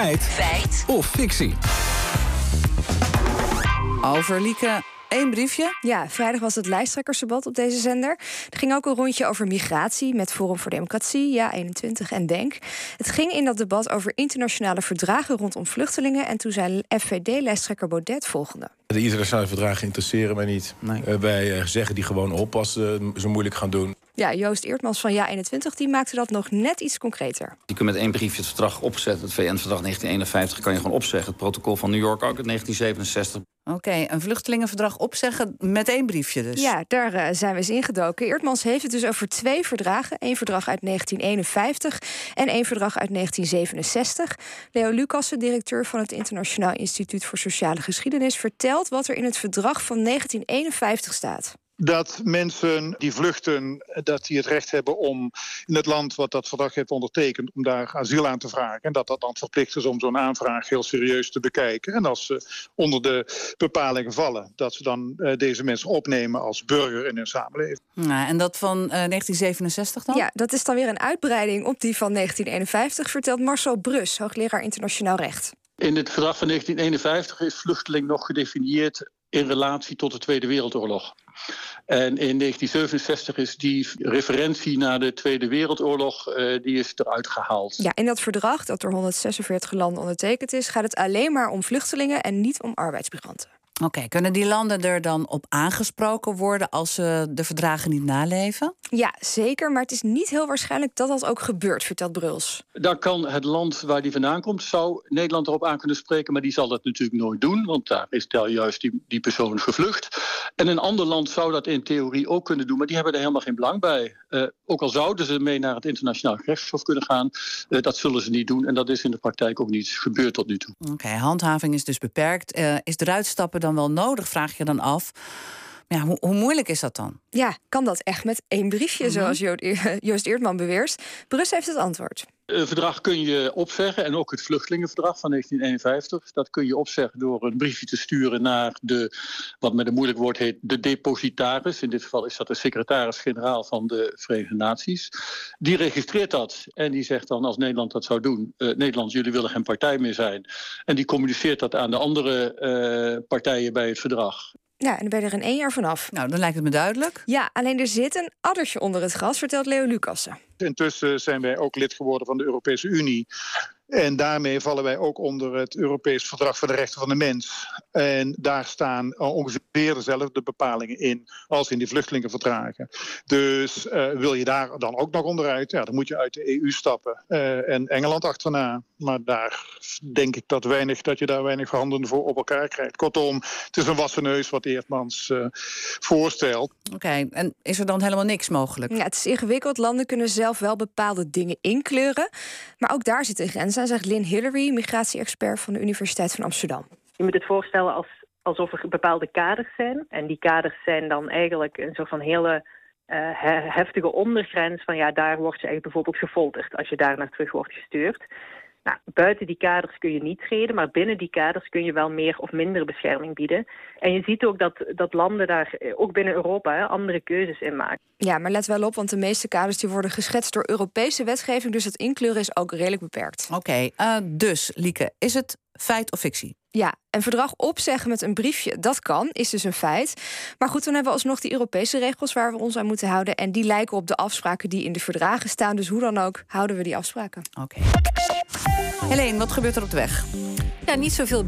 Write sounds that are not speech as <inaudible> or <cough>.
Feit. Feit. Of fictie. Over Lieke Eén briefje? Ja, vrijdag was het lijsttrekkersdebat op deze zender. Er ging ook een rondje over migratie met Forum voor Democratie, Ja 21 en Denk. Het ging in dat debat over internationale verdragen rondom vluchtelingen. En toen zei FVD-lijsttrekker Baudet volgende. De internationale verdragen interesseren mij niet. Nee. Uh, wij uh, zeggen die gewoon oppassen, zo moeilijk gaan doen. Ja, Joost Eertmans van Ja21 die maakte dat nog net iets concreter. Je kunt met één briefje het verdrag opzetten. Het VN-verdrag 1951 kan je gewoon opzeggen. Het protocol van New York ook uit 1967. Oké, okay, een vluchtelingenverdrag opzeggen met één briefje dus. Ja, daar uh, zijn we eens ingedoken. Eertmans heeft het dus over twee verdragen. Eén verdrag uit 1951 en één verdrag uit 1967. Leo Lucassen, directeur van het Internationaal Instituut voor Sociale Geschiedenis... vertelt wat er in het verdrag van 1951 staat dat mensen die vluchten, dat die het recht hebben om in het land wat dat verdrag heeft ondertekend, om daar asiel aan te vragen. En dat dat dan verplicht is om zo'n aanvraag heel serieus te bekijken. En als ze onder de bepalingen vallen, dat ze dan uh, deze mensen opnemen als burger in hun samenleving. Ja, en dat van uh, 1967 dan? Ja, dat is dan weer een uitbreiding op die van 1951, vertelt Marcel Brus, hoogleraar internationaal recht. In het verdrag van 1951 is vluchteling nog gedefinieerd in relatie tot de Tweede Wereldoorlog. En in 1967 is die referentie naar de Tweede Wereldoorlog uh, die is eruit gehaald. Ja, in dat verdrag dat door 146 landen ondertekend is, gaat het alleen maar om vluchtelingen en niet om arbeidsmigranten. Oké, okay, kunnen die landen er dan op aangesproken worden als ze de verdragen niet naleven? Ja, zeker. Maar het is niet heel waarschijnlijk dat dat ook gebeurt, vertelt Bruls. Dan kan het land waar die vandaan komt, zou Nederland erop aan kunnen spreken. Maar die zal dat natuurlijk nooit doen, want daar is daar juist die, die persoon gevlucht. En een ander land zou dat in theorie ook kunnen doen, maar die hebben er helemaal geen belang bij. Uh, ook al zouden ze mee naar het internationaal gerechtshof kunnen gaan, uh, dat zullen ze niet doen. En dat is in de praktijk ook niet gebeurd tot nu toe. Oké, okay, handhaving is dus beperkt. Uh, is eruit stappen dan wel nodig, vraag je dan af. Ja, hoe, hoe, moeilijk is dat dan? Ja, kan dat echt met één briefje, mm -hmm. zoals <laughs> Joost Eertman beweert? Brus heeft het antwoord. Een verdrag kun je opzeggen, en ook het vluchtelingenverdrag van 1951. Dat kun je opzeggen door een briefje te sturen naar de, wat met een moeilijk woord heet, de depositaris. In dit geval is dat de secretaris-generaal van de Verenigde Naties. Die registreert dat en die zegt dan, als Nederland dat zou doen, uh, Nederland, jullie willen geen partij meer zijn. En die communiceert dat aan de andere uh, partijen bij het verdrag. Ja, en dan ben je er in één jaar vanaf. Nou, dan lijkt het me duidelijk. Ja, alleen er zit een addertje onder het gras, vertelt Leo Lucassen. Intussen zijn wij ook lid geworden van de Europese Unie. En daarmee vallen wij ook onder het Europees Verdrag voor de Rechten van de Mens. En daar staan ongeveer dezelfde bepalingen in als in die vluchtelingenverdragen. Dus uh, wil je daar dan ook nog onderuit, ja, dan moet je uit de EU stappen. Uh, en Engeland achterna. Maar daar denk ik dat, weinig, dat je daar weinig handen voor op elkaar krijgt. Kortom, het is een wassen neus wat Eertmans uh, voorstelt. Oké, okay, en is er dan helemaal niks mogelijk? Ja, het is ingewikkeld. Landen kunnen zelf wel bepaalde dingen inkleuren. Maar ook daar zit een grens aan, zegt Lynn Hillary, migratie-expert van de Universiteit van Amsterdam. Je moet het voorstellen als, alsof er bepaalde kaders zijn. En die kaders zijn dan eigenlijk een soort van hele uh, heftige ondergrens van ja, daar wordt je eigenlijk bijvoorbeeld gefolterd als je daar naar terug wordt gestuurd. Nou, buiten die kaders kun je niet treden, maar binnen die kaders kun je wel meer of minder bescherming bieden. En je ziet ook dat, dat landen daar, ook binnen Europa, hè, andere keuzes in maken. Ja, maar let wel op, want de meeste kaders die worden geschetst door Europese wetgeving, dus het inkleuren is ook redelijk beperkt. Oké, okay, uh, dus Lieke, is het feit of fictie? Ja, een verdrag opzeggen met een briefje, dat kan, is dus een feit. Maar goed, dan hebben we alsnog die Europese regels waar we ons aan moeten houden. En die lijken op de afspraken die in de verdragen staan. Dus hoe dan ook, houden we die afspraken. Oké. Okay. Helene, wat gebeurt er op de weg? Ja, niet zoveel